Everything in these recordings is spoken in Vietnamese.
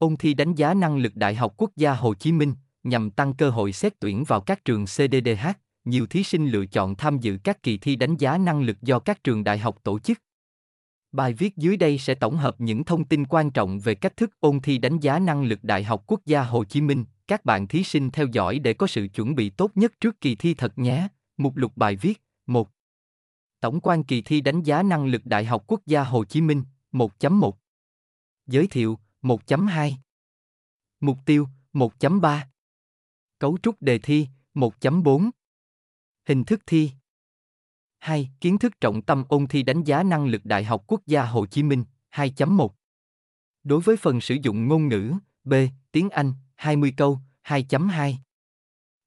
Ôn thi đánh giá năng lực Đại học Quốc gia Hồ Chí Minh nhằm tăng cơ hội xét tuyển vào các trường CDDH, nhiều thí sinh lựa chọn tham dự các kỳ thi đánh giá năng lực do các trường đại học tổ chức. Bài viết dưới đây sẽ tổng hợp những thông tin quan trọng về cách thức ôn thi đánh giá năng lực Đại học Quốc gia Hồ Chí Minh. Các bạn thí sinh theo dõi để có sự chuẩn bị tốt nhất trước kỳ thi thật nhé. Mục lục bài viết 1. Tổng quan kỳ thi đánh giá năng lực Đại học Quốc gia Hồ Chí Minh 1.1 Giới thiệu 1.2 Mục tiêu 1.3 Cấu trúc đề thi 1.4 Hình thức thi. 2. Kiến thức trọng tâm ôn thi đánh giá năng lực Đại học Quốc gia Hồ Chí Minh 2.1 Đối với phần sử dụng ngôn ngữ B. Tiếng Anh 20 câu 2.2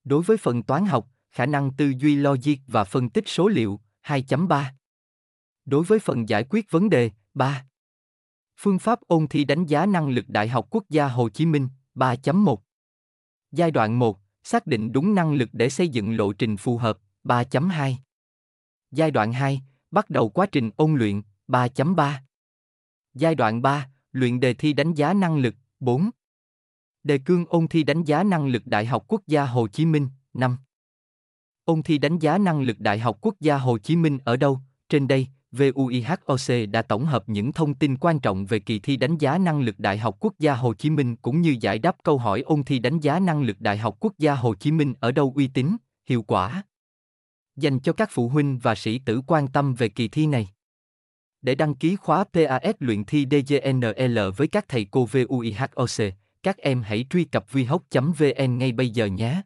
Đối với phần toán học, khả năng tư duy logic và phân tích số liệu 2.3 Đối với phần giải quyết vấn đề 3 Phương pháp ôn thi đánh giá năng lực Đại học Quốc gia Hồ Chí Minh 3.1 Giai đoạn 1, xác định đúng năng lực để xây dựng lộ trình phù hợp 3.2 Giai đoạn 2, bắt đầu quá trình ôn luyện 3.3 Giai đoạn 3, luyện đề thi đánh giá năng lực 4 Đề cương ôn thi đánh giá năng lực Đại học Quốc gia Hồ Chí Minh 5 Ôn thi đánh giá năng lực Đại học Quốc gia Hồ Chí Minh ở đâu? Trên đây, VUIHOC đã tổng hợp những thông tin quan trọng về kỳ thi đánh giá năng lực Đại học Quốc gia Hồ Chí Minh cũng như giải đáp câu hỏi ôn thi đánh giá năng lực Đại học Quốc gia Hồ Chí Minh ở đâu uy tín, hiệu quả. Dành cho các phụ huynh và sĩ tử quan tâm về kỳ thi này. Để đăng ký khóa PAS luyện thi DGNL với các thầy cô VUIHOC, các em hãy truy cập vihoc.vn ngay bây giờ nhé.